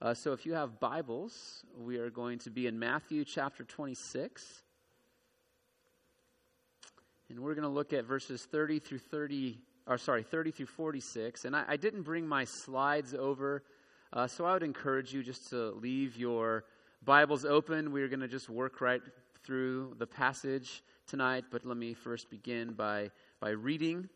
Uh, so if you have Bibles, we are going to be in Matthew chapter 26. And we're going to look at verses 30 through 30, or sorry, 30 through 46. And I, I didn't bring my slides over, uh, so I would encourage you just to leave your Bibles open. We're going to just work right through the passage tonight, but let me first begin by, by reading.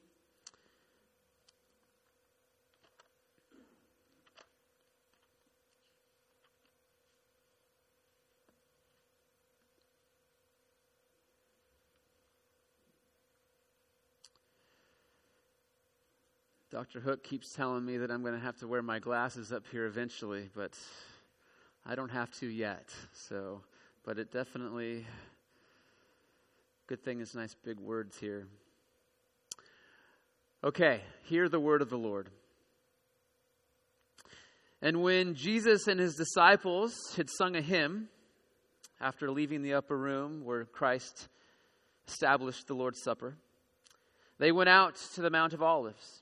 Dr. Hook keeps telling me that I'm going to have to wear my glasses up here eventually, but I don't have to yet. So, but it definitely good thing is nice big words here. Okay, hear the word of the Lord. And when Jesus and his disciples had sung a hymn after leaving the upper room where Christ established the Lord's Supper, they went out to the Mount of Olives.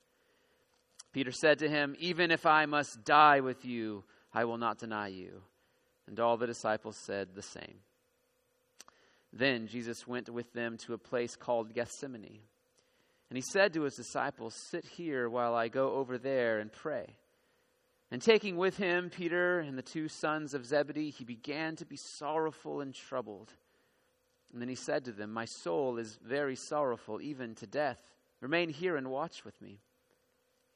Peter said to him, Even if I must die with you, I will not deny you. And all the disciples said the same. Then Jesus went with them to a place called Gethsemane. And he said to his disciples, Sit here while I go over there and pray. And taking with him Peter and the two sons of Zebedee, he began to be sorrowful and troubled. And then he said to them, My soul is very sorrowful, even to death. Remain here and watch with me.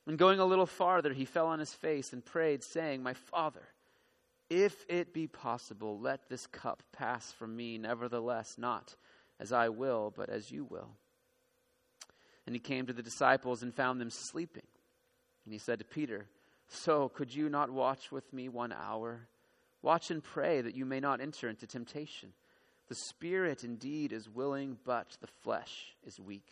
And going a little farther, he fell on his face and prayed, saying, My Father, if it be possible, let this cup pass from me. Nevertheless, not as I will, but as you will. And he came to the disciples and found them sleeping. And he said to Peter, So could you not watch with me one hour? Watch and pray that you may not enter into temptation. The spirit indeed is willing, but the flesh is weak.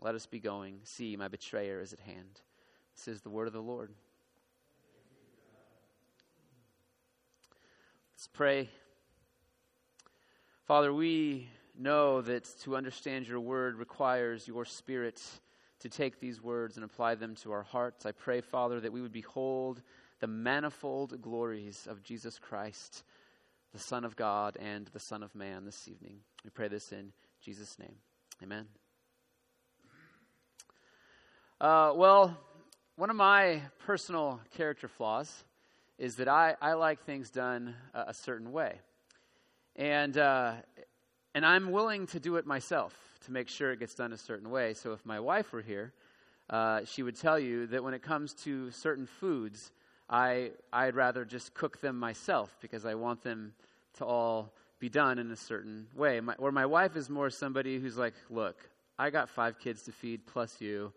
let us be going. See, my betrayer is at hand. This is the word of the Lord. Let's pray. Father, we know that to understand your word requires your spirit to take these words and apply them to our hearts. I pray, Father, that we would behold the manifold glories of Jesus Christ, the Son of God and the Son of Man, this evening. We pray this in Jesus' name. Amen. Uh, well, one of my personal character flaws is that I, I like things done a, a certain way. And, uh, and I'm willing to do it myself to make sure it gets done a certain way. So if my wife were here, uh, she would tell you that when it comes to certain foods, I, I'd rather just cook them myself because I want them to all be done in a certain way. My, where my wife is more somebody who's like, look, I got five kids to feed plus you.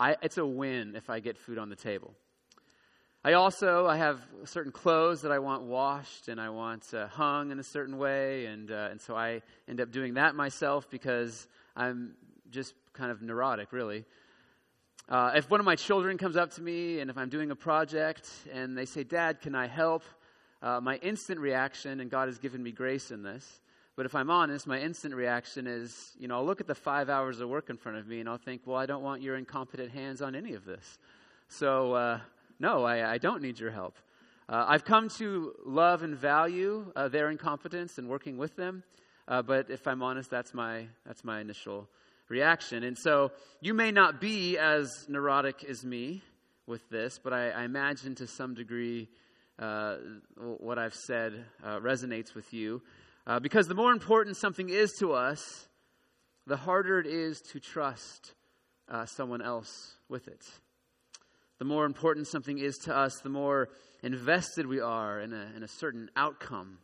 I, it's a win if I get food on the table. I also I have certain clothes that I want washed and I want uh, hung in a certain way, and uh, and so I end up doing that myself because I'm just kind of neurotic, really. Uh, if one of my children comes up to me and if I'm doing a project and they say, "Dad, can I help?" Uh, my instant reaction, and God has given me grace in this, but if I'm honest, my instant reaction is, you know, I'll look at the five hours of work in front of me and I'll think, well, I don't want your incompetent hands on any of this. So, uh, no, I, I, don't need your help. Uh, I've come to love and value uh, their incompetence and working with them. Uh, but if I'm honest, that's my, that's my initial reaction. And so you may not be as neurotic as me with this, but I, I imagine to some degree uh, what I've said uh, resonates with you. Uh, because the more important something is to us, the harder it is to trust uh, someone else with it. The more important something is to us, the more invested we are in a, in a certain outcome.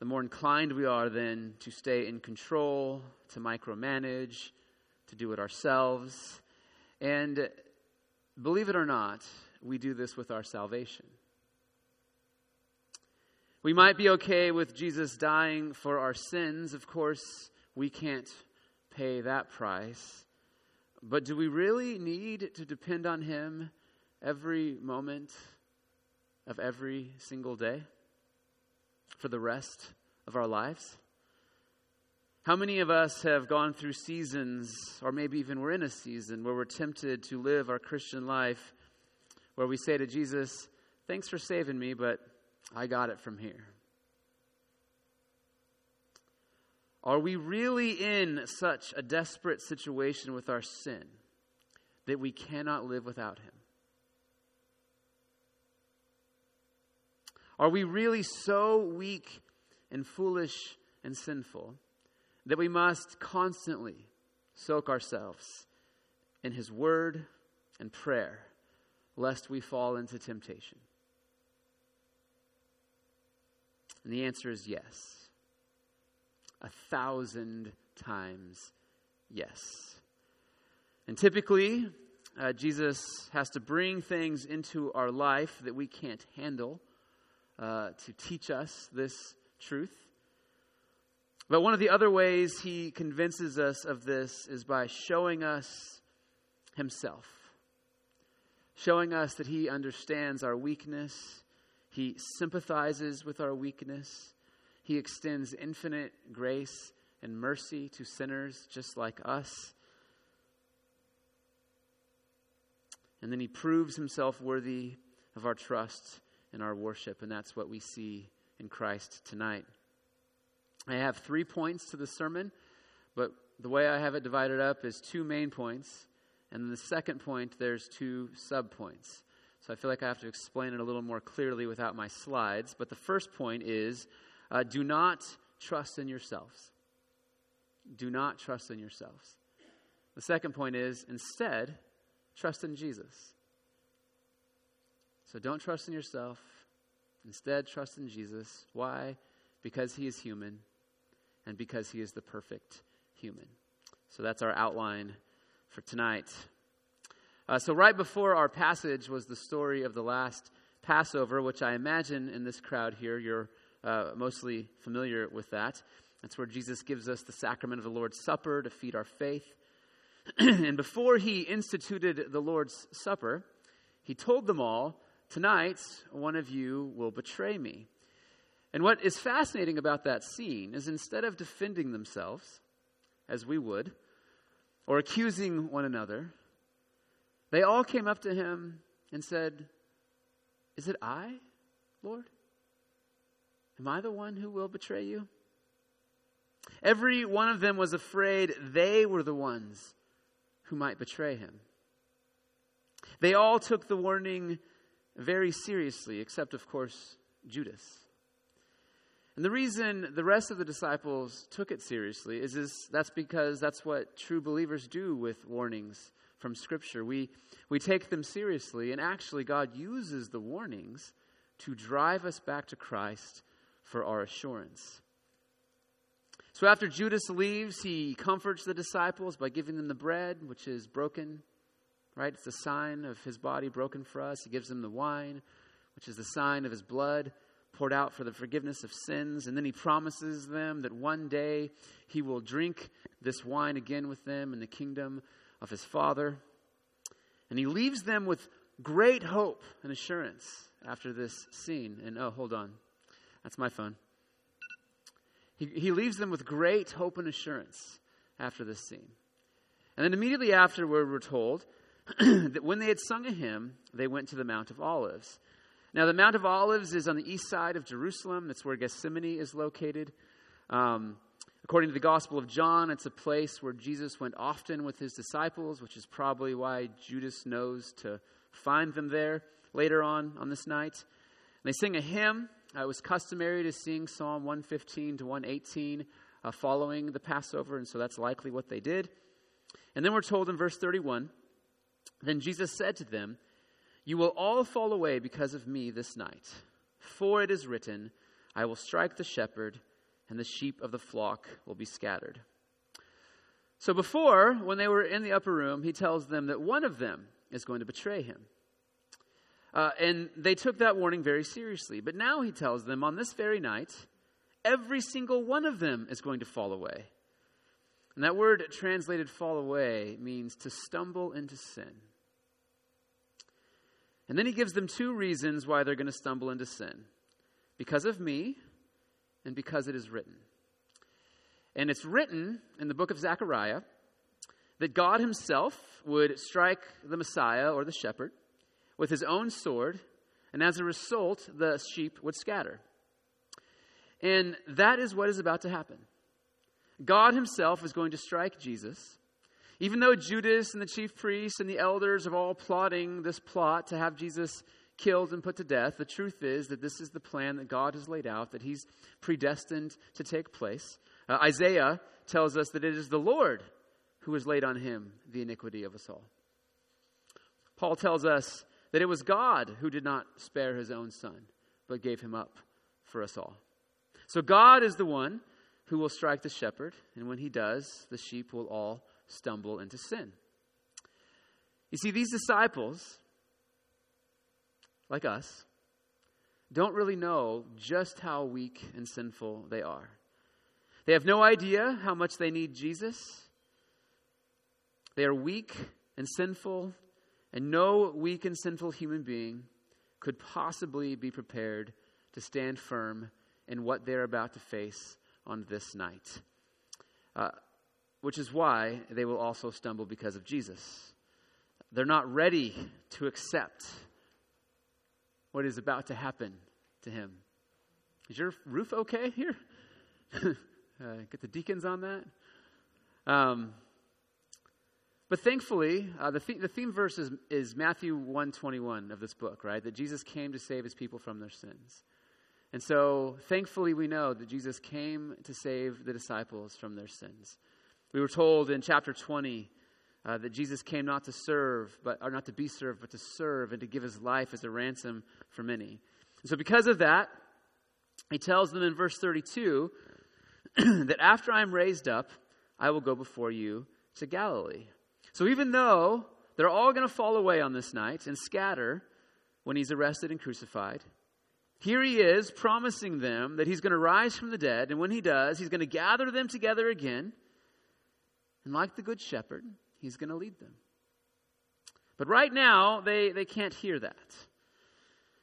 The more inclined we are then to stay in control, to micromanage, to do it ourselves. And believe it or not, we do this with our salvation. We might be okay with Jesus dying for our sins. Of course, we can't pay that price. But do we really need to depend on Him every moment of every single day for the rest of our lives? How many of us have gone through seasons, or maybe even we're in a season, where we're tempted to live our Christian life where we say to Jesus, Thanks for saving me, but I got it from here? Are we really in such a desperate situation with our sin that we cannot live without Him? Are we really so weak and foolish and sinful that we must constantly soak ourselves in His Word and prayer lest we fall into temptation? And the answer is yes a thousand times yes. And typically, uh, Jesus has to bring things into our life that we can't handle uh, to teach us this truth. But one of the other ways he convinces us of this is by showing us himself, showing us that he understands our weakness, he sympathizes with our weakness, he extends infinite grace and mercy to sinners just like us. And then he proves himself worthy of our trust and our worship, and that's what we see in Christ tonight. I have three points to the sermon, but the way I have it divided up is two main points, and the second point, there's two sub points. So I feel like I have to explain it a little more clearly without my slides. But the first point is uh, do not trust in yourselves. Do not trust in yourselves. The second point is instead, trust in Jesus. So don't trust in yourself. Instead, trust in Jesus. Why? Because he is human and because he is the perfect human. So that's our outline for tonight. Uh, so, right before our passage was the story of the last Passover, which I imagine in this crowd here, you're uh, mostly familiar with that. That's where Jesus gives us the sacrament of the Lord's Supper to feed our faith. and before he instituted the Lord's Supper, he told them all, Tonight, one of you will betray me. And what is fascinating about that scene is instead of defending themselves, as we would, or accusing one another, they all came up to him and said, Is it I, Lord? Am I the one who will betray you? Every one of them was afraid they were the ones who might betray him. They all took the warning very seriously, except, of course, Judas. And the reason the rest of the disciples took it seriously is, is that's because that's what true believers do with warnings from Scripture. We, we take them seriously, and actually, God uses the warnings to drive us back to Christ for our assurance. So after Judas leaves, he comforts the disciples by giving them the bread, which is broken, right? It's a sign of his body broken for us. He gives them the wine, which is the sign of his blood poured out for the forgiveness of sins. And then he promises them that one day he will drink this wine again with them in the kingdom of his Father. And he leaves them with great hope and assurance after this scene. And oh, hold on. That's my phone. He, he leaves them with great hope and assurance after this scene. And then immediately afterward, we're told that when they had sung a hymn, they went to the Mount of Olives. Now, the Mount of Olives is on the east side of Jerusalem. That's where Gethsemane is located. Um, according to the Gospel of John, it's a place where Jesus went often with his disciples, which is probably why Judas knows to find them there later on on this night. And They sing a hymn. Uh, it was customary to sing Psalm 115 to 118 uh, following the Passover, and so that's likely what they did. And then we're told in verse 31 Then Jesus said to them, You will all fall away because of me this night. For it is written, I will strike the shepherd, and the sheep of the flock will be scattered. So before, when they were in the upper room, he tells them that one of them is going to betray him. Uh, and they took that warning very seriously. But now he tells them on this very night, every single one of them is going to fall away. And that word translated fall away means to stumble into sin. And then he gives them two reasons why they're going to stumble into sin because of me and because it is written. And it's written in the book of Zechariah that God himself would strike the Messiah or the shepherd with his own sword, and as a result, the sheep would scatter. And that is what is about to happen. God himself is going to strike Jesus. Even though Judas and the chief priests and the elders are all plotting this plot to have Jesus killed and put to death, the truth is that this is the plan that God has laid out, that he's predestined to take place. Uh, Isaiah tells us that it is the Lord who has laid on him the iniquity of us all. Paul tells us that it was God who did not spare his own son, but gave him up for us all. So God is the one who will strike the shepherd, and when he does, the sheep will all stumble into sin. You see, these disciples, like us, don't really know just how weak and sinful they are. They have no idea how much they need Jesus. They are weak and sinful, and no weak and sinful human being could possibly be prepared to stand firm in what they're about to face on this night. Uh, which is why they will also stumble because of Jesus. They're not ready to accept what is about to happen to him. Is your roof okay here? uh, get the deacons on that. Um, but thankfully, uh, the, th- the theme verse is, is Matthew 121 of this book, right? That Jesus came to save his people from their sins. And so, thankfully, we know that Jesus came to save the disciples from their sins. We were told in chapter 20 uh, that Jesus came not to serve, but or not to be served, but to serve and to give his life as a ransom for many. And so, because of that, he tells them in verse 32 that after I'm raised up, I will go before you to Galilee. So, even though they're all going to fall away on this night and scatter when he's arrested and crucified, here he is promising them that he's going to rise from the dead, and when he does, he's going to gather them together again. And like the Good Shepherd, he's going to lead them. But right now, they, they can't hear that.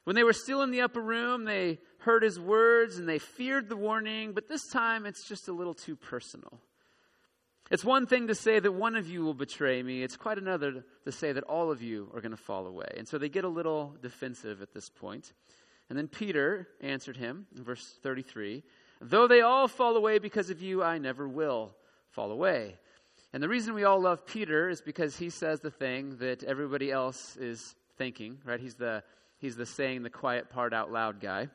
When they were still in the upper room, they heard his words and they feared the warning, but this time it's just a little too personal. It's one thing to say that one of you will betray me, it's quite another to say that all of you are going to fall away. And so they get a little defensive at this point. And then Peter answered him in verse 33 Though they all fall away because of you, I never will fall away. And the reason we all love Peter is because he says the thing that everybody else is thinking, right? He's the, he's the saying the quiet part out loud guy.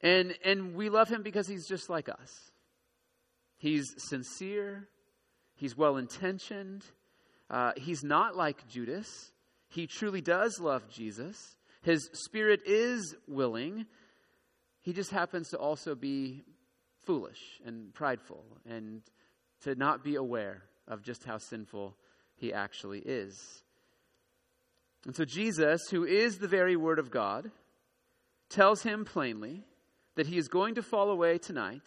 And, and we love him because he's just like us. He's sincere, he's well intentioned, uh, he's not like Judas. He truly does love Jesus. His spirit is willing. He just happens to also be foolish and prideful and to not be aware of just how sinful he actually is. And so Jesus, who is the very Word of God, tells him plainly that he is going to fall away tonight.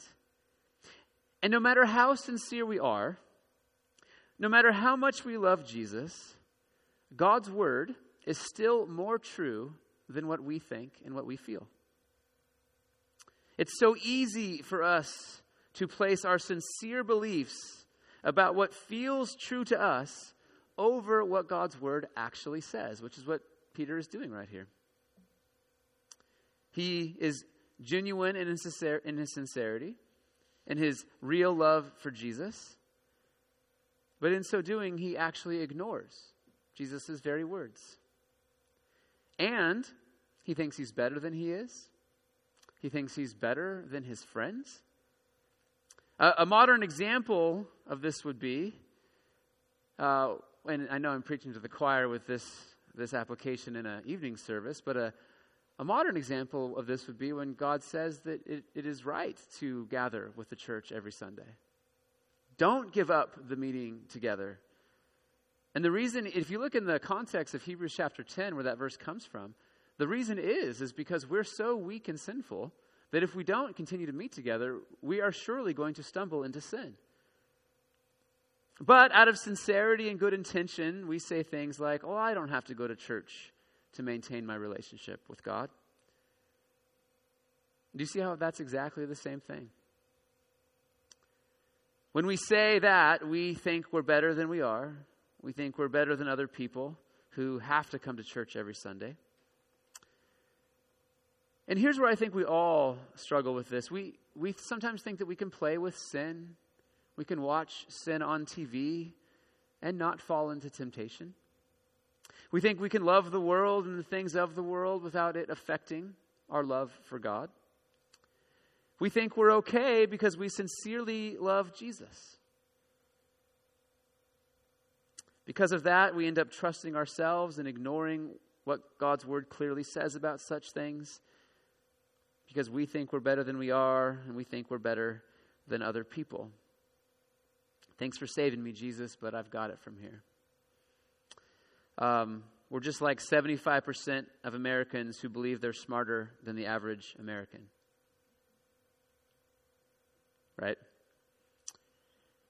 And no matter how sincere we are, no matter how much we love Jesus, God's Word is still more true than what we think and what we feel. It's so easy for us to place our sincere beliefs about what feels true to us over what God's word actually says, which is what Peter is doing right here. He is genuine in his, sincerity, in his real love for Jesus. But in so doing, he actually ignores Jesus' very words. And He thinks he's better than he is. He thinks he's better than his friends. Uh, a modern example of this would be, uh, and I know I'm preaching to the choir with this, this application in an evening service, but a, a modern example of this would be when God says that it, it is right to gather with the church every Sunday. Don't give up the meeting together. And the reason, if you look in the context of Hebrews chapter 10, where that verse comes from, the reason is, is because we're so weak and sinful that if we don't continue to meet together, we are surely going to stumble into sin. But out of sincerity and good intention, we say things like, Oh, I don't have to go to church to maintain my relationship with God. Do you see how that's exactly the same thing? When we say that, we think we're better than we are. We think we're better than other people who have to come to church every Sunday. And here's where I think we all struggle with this. We, we sometimes think that we can play with sin, we can watch sin on TV and not fall into temptation. We think we can love the world and the things of the world without it affecting our love for God. We think we're okay because we sincerely love Jesus. Because of that, we end up trusting ourselves and ignoring what God's word clearly says about such things because we think we're better than we are and we think we're better than other people. Thanks for saving me, Jesus, but I've got it from here. Um, we're just like 75% of Americans who believe they're smarter than the average American right?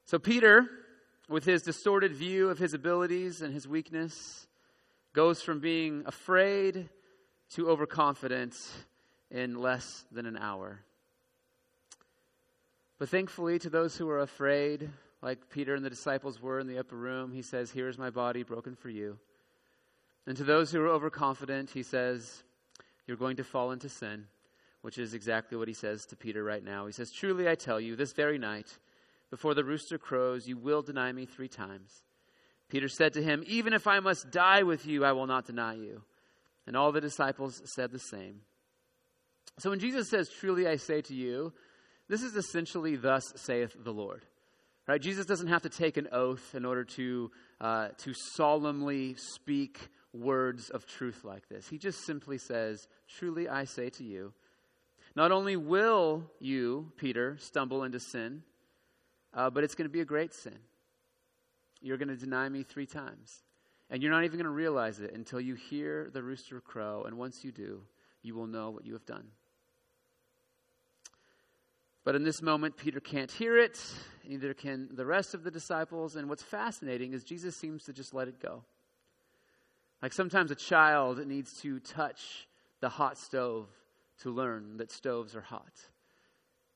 So, Peter, with his distorted view of his abilities and his weakness, goes from being afraid to overconfident in less than an hour. But thankfully, to those who are afraid, like Peter and the disciples were in the upper room, he says, Here is my body broken for you. And to those who are overconfident, he says, You're going to fall into sin which is exactly what he says to Peter right now. He says, Truly I tell you, this very night, before the rooster crows, you will deny me three times. Peter said to him, Even if I must die with you, I will not deny you. And all the disciples said the same. So when Jesus says, Truly I say to you, this is essentially, Thus saith the Lord. Right? Jesus doesn't have to take an oath in order to, uh, to solemnly speak words of truth like this. He just simply says, Truly I say to you, not only will you, Peter, stumble into sin, uh, but it's going to be a great sin. You're going to deny me three times. And you're not even going to realize it until you hear the rooster crow. And once you do, you will know what you have done. But in this moment, Peter can't hear it, neither can the rest of the disciples. And what's fascinating is Jesus seems to just let it go. Like sometimes a child needs to touch the hot stove to learn that stoves are hot.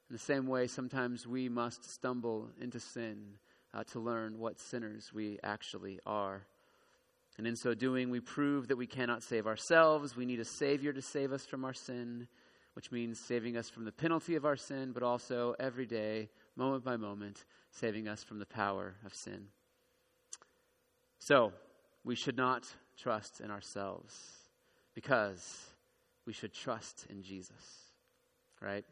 In the same way, sometimes we must stumble into sin uh, to learn what sinners we actually are. And in so doing, we prove that we cannot save ourselves. We need a Savior to save us from our sin, which means saving us from the penalty of our sin, but also every day, moment by moment, saving us from the power of sin. So, we should not trust in ourselves because we should trust in Jesus, right?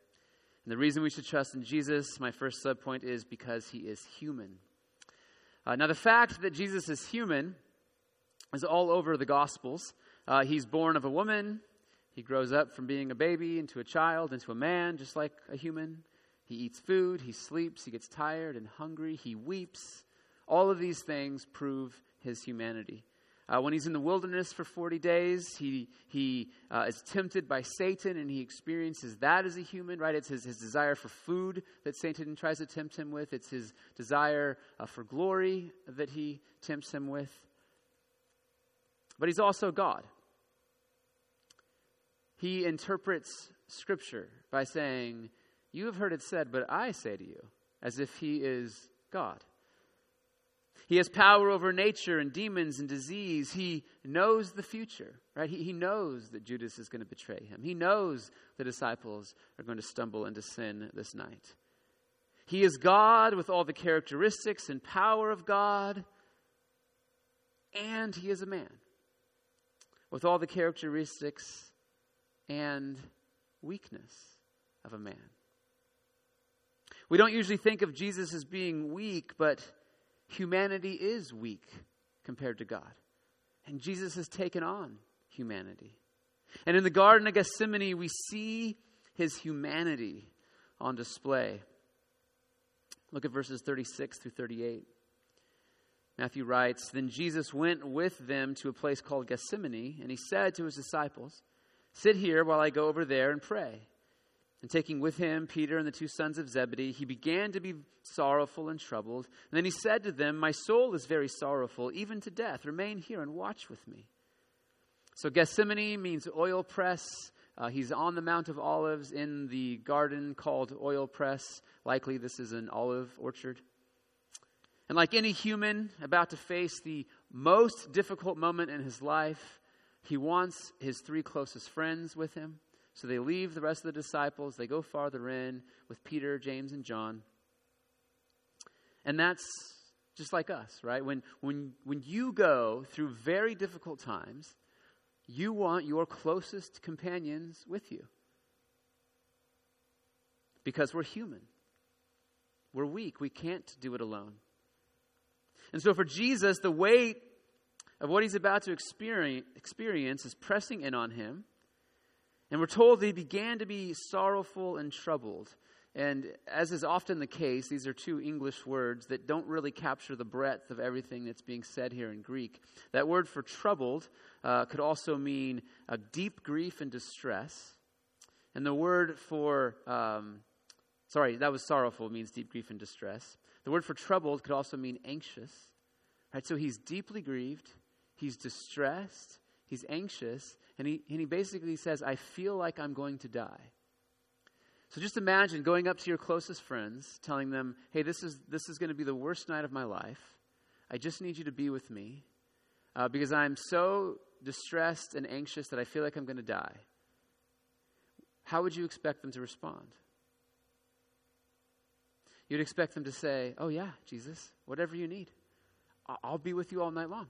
And the reason we should trust in Jesus, my first subpoint, is because he is human. Uh, now, the fact that Jesus is human is all over the Gospels. Uh, he's born of a woman. He grows up from being a baby into a child, into a man, just like a human. He eats food, he sleeps, he gets tired and hungry, he weeps. All of these things prove his humanity. Uh, when he's in the wilderness for 40 days, he, he uh, is tempted by Satan and he experiences that as a human, right? It's his, his desire for food that Satan tries to tempt him with, it's his desire uh, for glory that he tempts him with. But he's also God. He interprets Scripture by saying, You have heard it said, but I say to you, as if he is God. He has power over nature and demons and disease. He knows the future, right? He, he knows that Judas is going to betray him. He knows the disciples are going to stumble into sin this night. He is God with all the characteristics and power of God, and he is a man with all the characteristics and weakness of a man. We don't usually think of Jesus as being weak, but humanity is weak compared to God. And Jesus has taken on humanity. And in the Garden of Gethsemane, we see his humanity on display. Look at verses 36 through 38. Matthew writes Then Jesus went with them to a place called Gethsemane, and he said to his disciples, Sit here while I go over there and pray. And taking with him Peter and the two sons of Zebedee, he began to be sorrowful and troubled. And then he said to them, My soul is very sorrowful, even to death. Remain here and watch with me. So Gethsemane means oil press. Uh, he's on the Mount of Olives in the garden called Oil Press. Likely, this is an olive orchard. And like any human about to face the most difficult moment in his life, he wants his three closest friends with him. So they leave the rest of the disciples. They go farther in with Peter, James, and John. And that's just like us, right? When, when, when you go through very difficult times, you want your closest companions with you. Because we're human, we're weak, we can't do it alone. And so for Jesus, the weight of what he's about to experience, is pressing in on him. And we're told that he began to be sorrowful and troubled. And as is often the case, these are two English words that don't really capture the breadth of everything that's being said here in Greek. That word for troubled uh, could also mean a deep grief and distress. And the word for, um, sorry, that was sorrowful, means deep grief and distress. The word for troubled could also mean anxious. Right? So he's deeply grieved, he's distressed, he's anxious, and he, and he basically says, I feel like I'm going to die. So just imagine going up to your closest friends, telling them, hey, this is, this is going to be the worst night of my life. I just need you to be with me uh, because I'm so distressed and anxious that I feel like I'm going to die. How would you expect them to respond? You'd expect them to say, Oh, yeah, Jesus, whatever you need, I'll be with you all night long.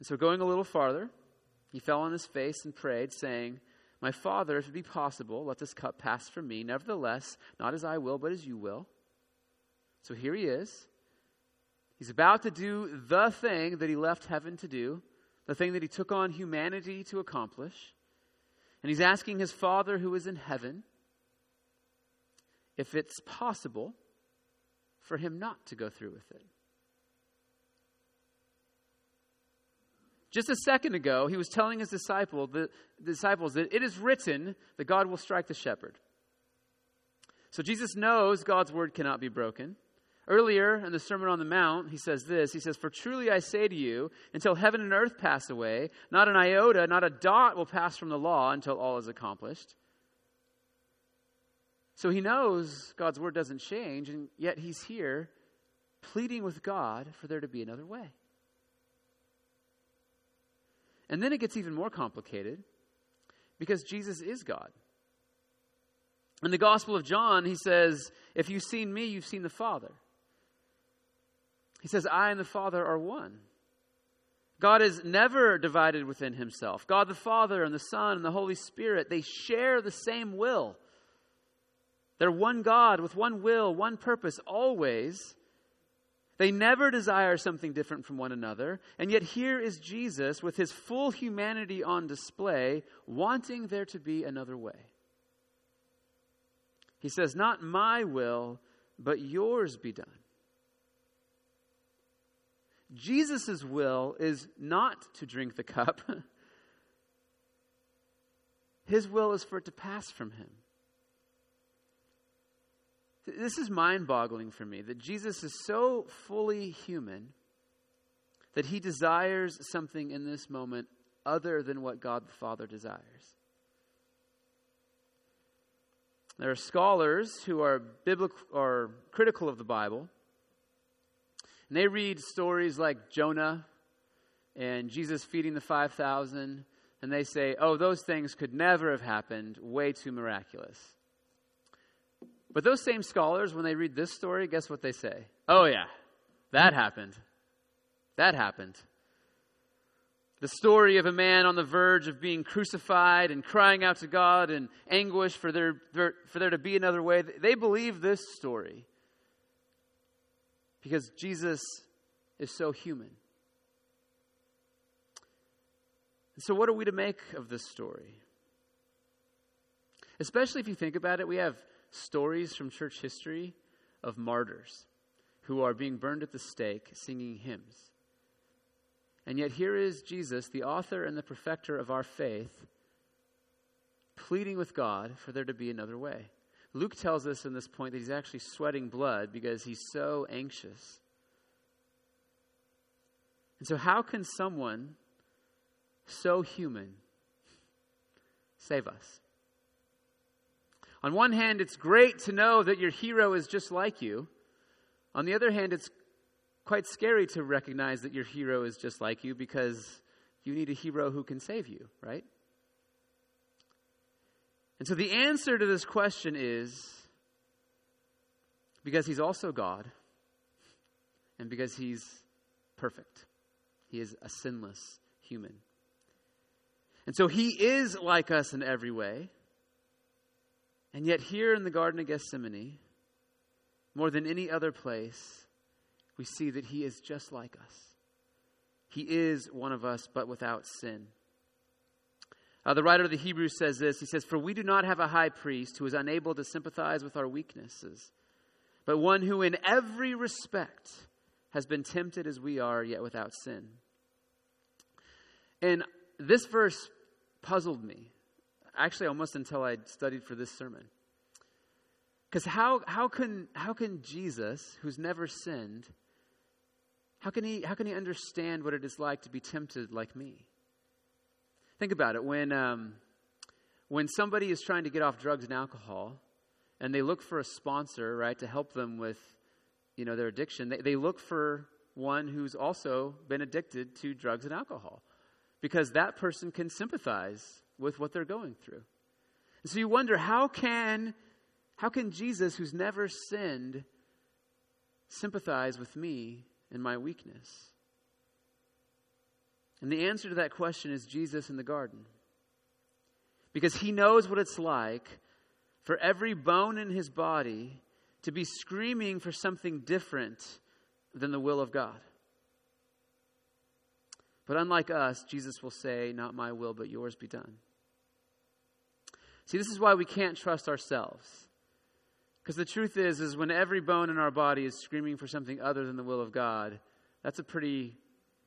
And so, going a little farther, he fell on his face and prayed, saying, My Father, if it be possible, let this cup pass from me. Nevertheless, not as I will, but as you will. So here he is. He's about to do the thing that he left heaven to do, the thing that he took on humanity to accomplish. And he's asking his Father who is in heaven if it's possible for him not to go through with it. Just a second ago, he was telling his disciple, the, the disciples that it is written that God will strike the shepherd. So Jesus knows God's word cannot be broken. Earlier in the Sermon on the Mount, he says this He says, For truly I say to you, until heaven and earth pass away, not an iota, not a dot will pass from the law until all is accomplished. So he knows God's word doesn't change, and yet he's here pleading with God for there to be another way. And then it gets even more complicated because Jesus is God. In the Gospel of John, he says, If you've seen me, you've seen the Father. He says, I and the Father are one. God is never divided within himself. God the Father and the Son and the Holy Spirit, they share the same will. They're one God with one will, one purpose, always. They never desire something different from one another. And yet, here is Jesus with his full humanity on display, wanting there to be another way. He says, Not my will, but yours be done. Jesus' will is not to drink the cup, his will is for it to pass from him. This is mind boggling for me that Jesus is so fully human that he desires something in this moment other than what God the Father desires. There are scholars who are biblical or critical of the Bible, and they read stories like Jonah and Jesus feeding the 5,000, and they say, oh, those things could never have happened, way too miraculous. But those same scholars, when they read this story, guess what they say? Oh, yeah, that happened. That happened. The story of a man on the verge of being crucified and crying out to God in anguish for there, for there to be another way. They believe this story because Jesus is so human. And so, what are we to make of this story? Especially if you think about it, we have stories from church history of martyrs who are being burned at the stake singing hymns. And yet, here is Jesus, the author and the perfecter of our faith, pleading with God for there to be another way. Luke tells us in this point that he's actually sweating blood because he's so anxious. And so, how can someone so human save us? On one hand, it's great to know that your hero is just like you. On the other hand, it's quite scary to recognize that your hero is just like you because you need a hero who can save you, right? And so the answer to this question is because he's also God and because he's perfect. He is a sinless human. And so he is like us in every way. And yet, here in the Garden of Gethsemane, more than any other place, we see that he is just like us. He is one of us, but without sin. Uh, the writer of the Hebrews says this He says, For we do not have a high priest who is unable to sympathize with our weaknesses, but one who in every respect has been tempted as we are, yet without sin. And this verse puzzled me actually almost until I studied for this sermon. Because how, how, can, how can Jesus, who's never sinned, how can, he, how can he understand what it is like to be tempted like me? Think about it. When, um, when somebody is trying to get off drugs and alcohol, and they look for a sponsor, right, to help them with, you know, their addiction, they, they look for one who's also been addicted to drugs and alcohol because that person can sympathize with what they're going through. And so you wonder how can how can Jesus who's never sinned sympathize with me and my weakness? And the answer to that question is Jesus in the garden. Because he knows what it's like for every bone in his body to be screaming for something different than the will of God. But unlike us, Jesus will say, Not my will, but yours be done. See, this is why we can't trust ourselves. Because the truth is, is when every bone in our body is screaming for something other than the will of God, that's a pretty,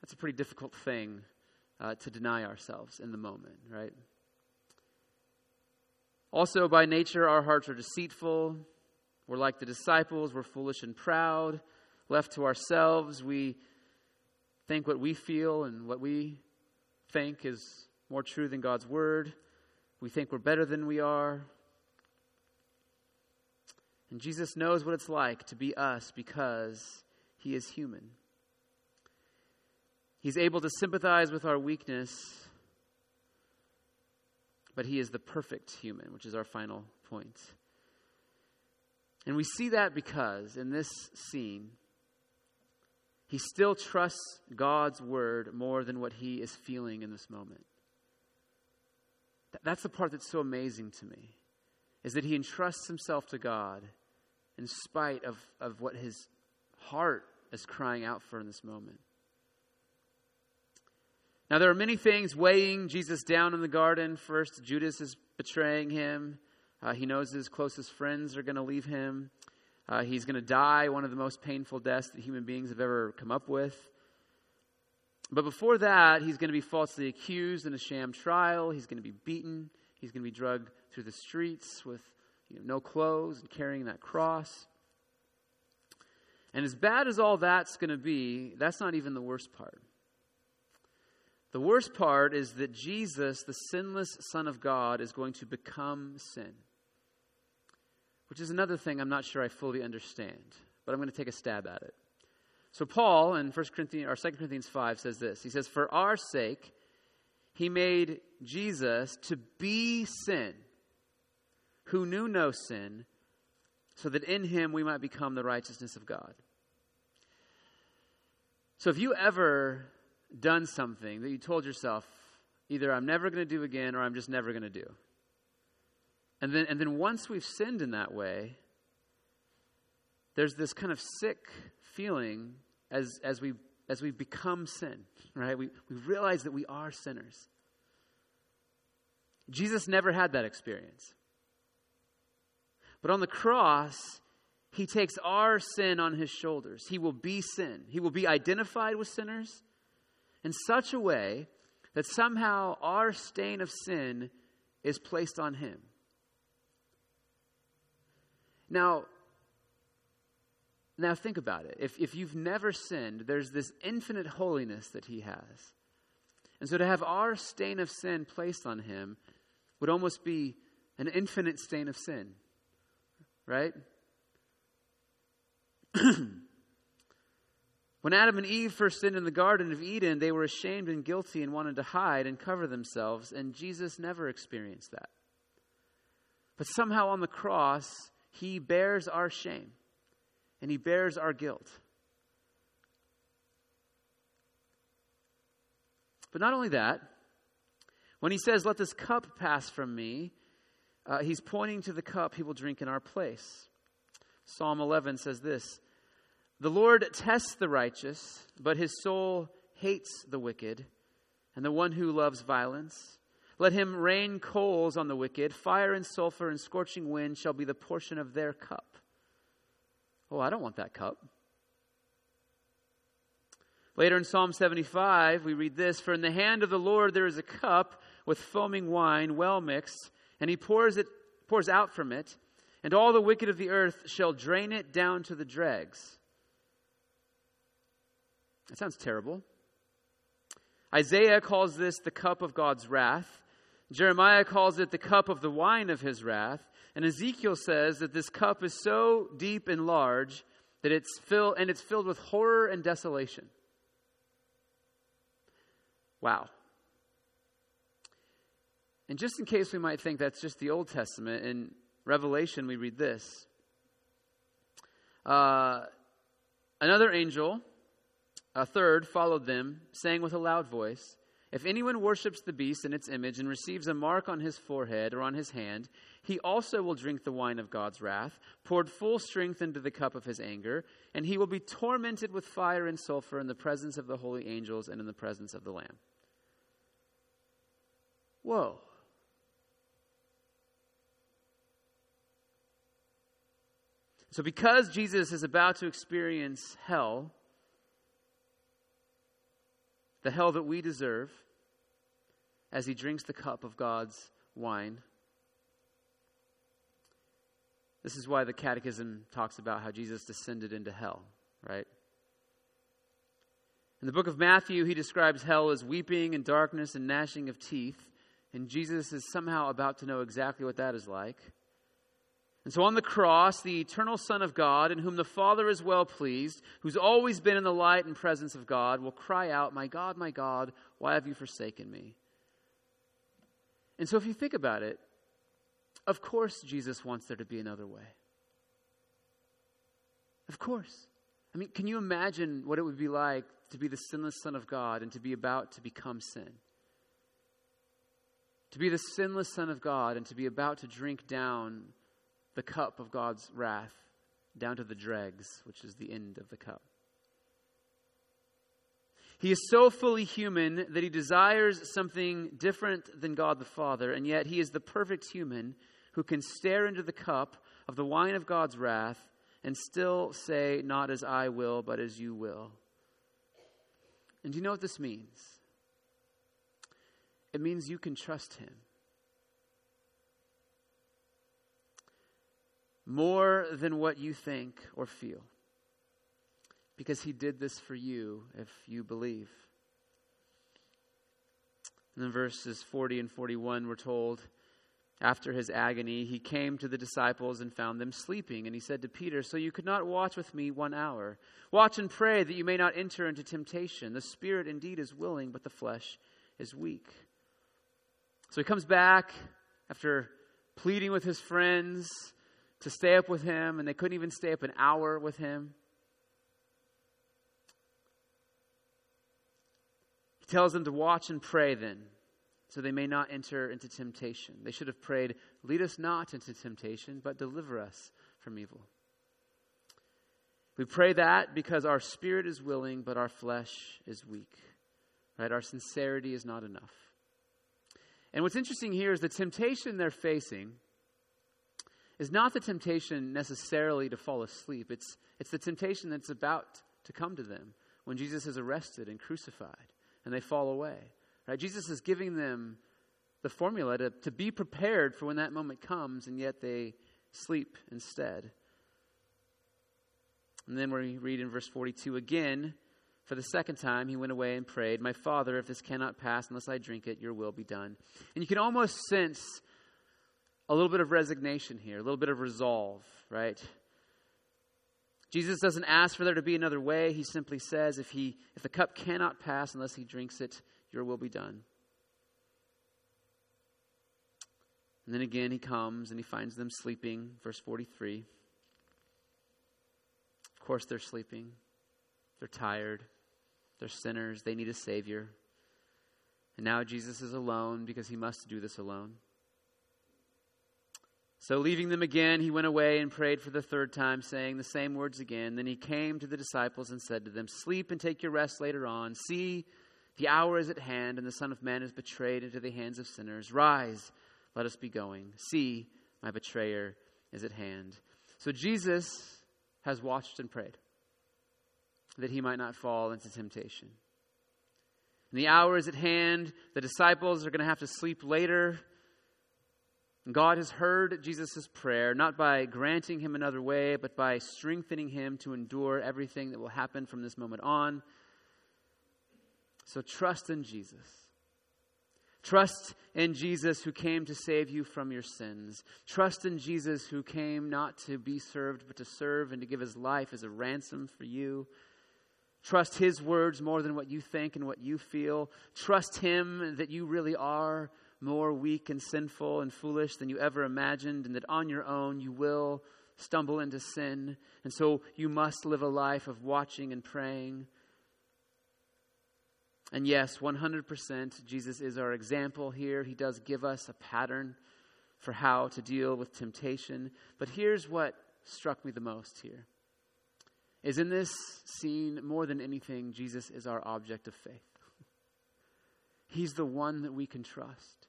that's a pretty difficult thing uh, to deny ourselves in the moment, right? Also, by nature, our hearts are deceitful. We're like the disciples. We're foolish and proud. Left to ourselves, we think what we feel and what we think is more true than God's word. We think we're better than we are. And Jesus knows what it's like to be us because he is human. He's able to sympathize with our weakness, but he is the perfect human, which is our final point. And we see that because in this scene, he still trusts God's word more than what he is feeling in this moment. That's the part that's so amazing to me, is that he entrusts himself to God in spite of, of what his heart is crying out for in this moment. Now, there are many things weighing Jesus down in the garden. First, Judas is betraying him. Uh, he knows his closest friends are going to leave him. Uh, he's going to die one of the most painful deaths that human beings have ever come up with. But before that, he's going to be falsely accused in a sham trial. He's going to be beaten. He's going to be dragged through the streets with you know, no clothes and carrying that cross. And as bad as all that's going to be, that's not even the worst part. The worst part is that Jesus, the sinless Son of God, is going to become sin, which is another thing I'm not sure I fully understand, but I'm going to take a stab at it. So Paul in 1 Corinthians or 2 Corinthians 5 says this. He says, For our sake, he made Jesus to be sin, who knew no sin, so that in him we might become the righteousness of God. So if you ever done something that you told yourself, either I'm never going to do again or I'm just never going to do. And then, and then once we've sinned in that way, there's this kind of sick feeling as, as, we, as we become sin, right? We, we realize that we are sinners. Jesus never had that experience. But on the cross, he takes our sin on his shoulders. He will be sin. He will be identified with sinners in such a way that somehow our stain of sin is placed on him. Now, now think about it. If, if you've never sinned, there's this infinite holiness that he has. And so to have our stain of sin placed on him would almost be an infinite stain of sin right? when Adam and Eve first sinned in the Garden of Eden, they were ashamed and guilty and wanted to hide and cover themselves, and Jesus never experienced that. But somehow on the cross, he bears our shame and he bears our guilt. But not only that, when he says, Let this cup pass from me, uh, he's pointing to the cup he will drink in our place. Psalm 11 says this The Lord tests the righteous, but his soul hates the wicked and the one who loves violence. Let him rain coals on the wicked. Fire and sulfur and scorching wind shall be the portion of their cup. Oh, I don't want that cup. Later in Psalm 75, we read this For in the hand of the Lord there is a cup with foaming wine, well mixed and he pours it pours out from it, and all the wicked of the earth shall drain it down to the dregs. That sounds terrible. Isaiah calls this the cup of God's wrath. Jeremiah calls it the cup of the wine of his wrath. And Ezekiel says that this cup is so deep and large that it's filled and it's filled with horror and desolation. Wow. And just in case we might think that's just the Old Testament, in Revelation we read this. Uh, another angel, a third, followed them, saying with a loud voice, If anyone worships the beast and its image and receives a mark on his forehead or on his hand, he also will drink the wine of God's wrath, poured full strength into the cup of his anger, and he will be tormented with fire and sulfur in the presence of the holy angels and in the presence of the Lamb. Whoa. So, because Jesus is about to experience hell, the hell that we deserve, as he drinks the cup of God's wine, this is why the Catechism talks about how Jesus descended into hell, right? In the book of Matthew, he describes hell as weeping and darkness and gnashing of teeth, and Jesus is somehow about to know exactly what that is like. And so on the cross, the eternal Son of God, in whom the Father is well pleased, who's always been in the light and presence of God, will cry out, My God, my God, why have you forsaken me? And so if you think about it, of course Jesus wants there to be another way. Of course. I mean, can you imagine what it would be like to be the sinless Son of God and to be about to become sin? To be the sinless Son of God and to be about to drink down the cup of God's wrath down to the dregs, which is the end of the cup. He is so fully human that he desires something different than God the Father, and yet he is the perfect human who can stare into the cup of the wine of God's wrath and still say, Not as I will, but as you will. And do you know what this means? It means you can trust him. more than what you think or feel. Because he did this for you if you believe. And then verses 40 and 41, we're told, after his agony, he came to the disciples and found them sleeping. And he said to Peter, So you could not watch with me one hour? Watch and pray that you may not enter into temptation. The spirit indeed is willing, but the flesh is weak. So he comes back after pleading with his friends to stay up with him, and they couldn't even stay up an hour with him. He tells them to watch and pray then, so they may not enter into temptation. They should have prayed, Lead us not into temptation, but deliver us from evil. We pray that because our spirit is willing, but our flesh is weak. Right? Our sincerity is not enough. And what's interesting here is the temptation they're facing is not the temptation necessarily to fall asleep. It's, it's the temptation that's about to come to them when Jesus is arrested and crucified and they fall away. Right? Jesus is giving them the formula to, to be prepared for when that moment comes, and yet they sleep instead. And then we read in verse 42 again, for the second time, he went away and prayed, My Father, if this cannot pass unless I drink it, your will be done. And you can almost sense a little bit of resignation here, a little bit of resolve, right? Jesus doesn't ask for there to be another way. He simply says, if, he, if the cup cannot pass unless he drinks it, your will be done. And then again, he comes and he finds them sleeping. Verse 43. Of course, they're sleeping. They're tired. They're sinners. They need a Savior. And now Jesus is alone because he must do this alone. So, leaving them again, he went away and prayed for the third time, saying the same words again. Then he came to the disciples and said to them, Sleep and take your rest later on. See, the hour is at hand, and the Son of Man is betrayed into the hands of sinners. Rise, let us be going. See, my betrayer is at hand. So, Jesus has watched and prayed that he might not fall into temptation. And the hour is at hand. The disciples are going to have to sleep later. God has heard Jesus' prayer, not by granting him another way, but by strengthening him to endure everything that will happen from this moment on. So trust in Jesus. Trust in Jesus who came to save you from your sins. Trust in Jesus who came not to be served, but to serve and to give his life as a ransom for you. Trust his words more than what you think and what you feel. Trust him that you really are more weak and sinful and foolish than you ever imagined, and that on your own you will stumble into sin. And so you must live a life of watching and praying. And yes, 100%, Jesus is our example here. He does give us a pattern for how to deal with temptation. But here's what struck me the most here is in this scene more than anything Jesus is our object of faith. He's the one that we can trust.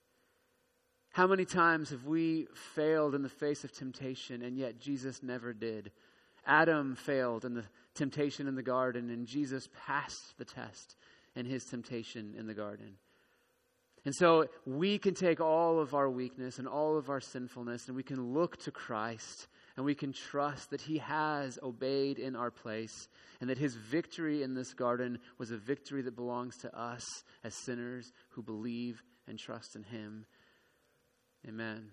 How many times have we failed in the face of temptation and yet Jesus never did? Adam failed in the temptation in the garden and Jesus passed the test in his temptation in the garden. And so we can take all of our weakness and all of our sinfulness and we can look to Christ and we can trust that he has obeyed in our place and that his victory in this garden was a victory that belongs to us as sinners who believe and trust in him. Amen.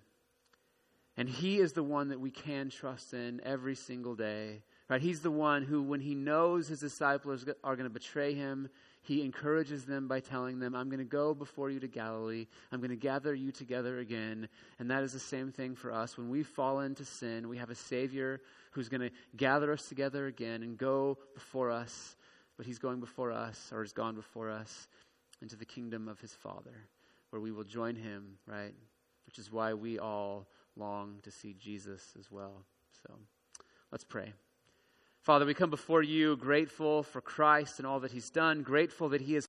And he is the one that we can trust in every single day. Right? He's the one who, when he knows his disciples are going to betray him, he encourages them by telling them, I'm going to go before you to Galilee. I'm going to gather you together again. And that is the same thing for us. When we fall into sin, we have a Savior who's going to gather us together again and go before us. But he's going before us, or has gone before us, into the kingdom of his Father, where we will join him, right? which is why we all long to see Jesus as well. So let's pray. Father, we come before you grateful for Christ and all that he's done, grateful that he has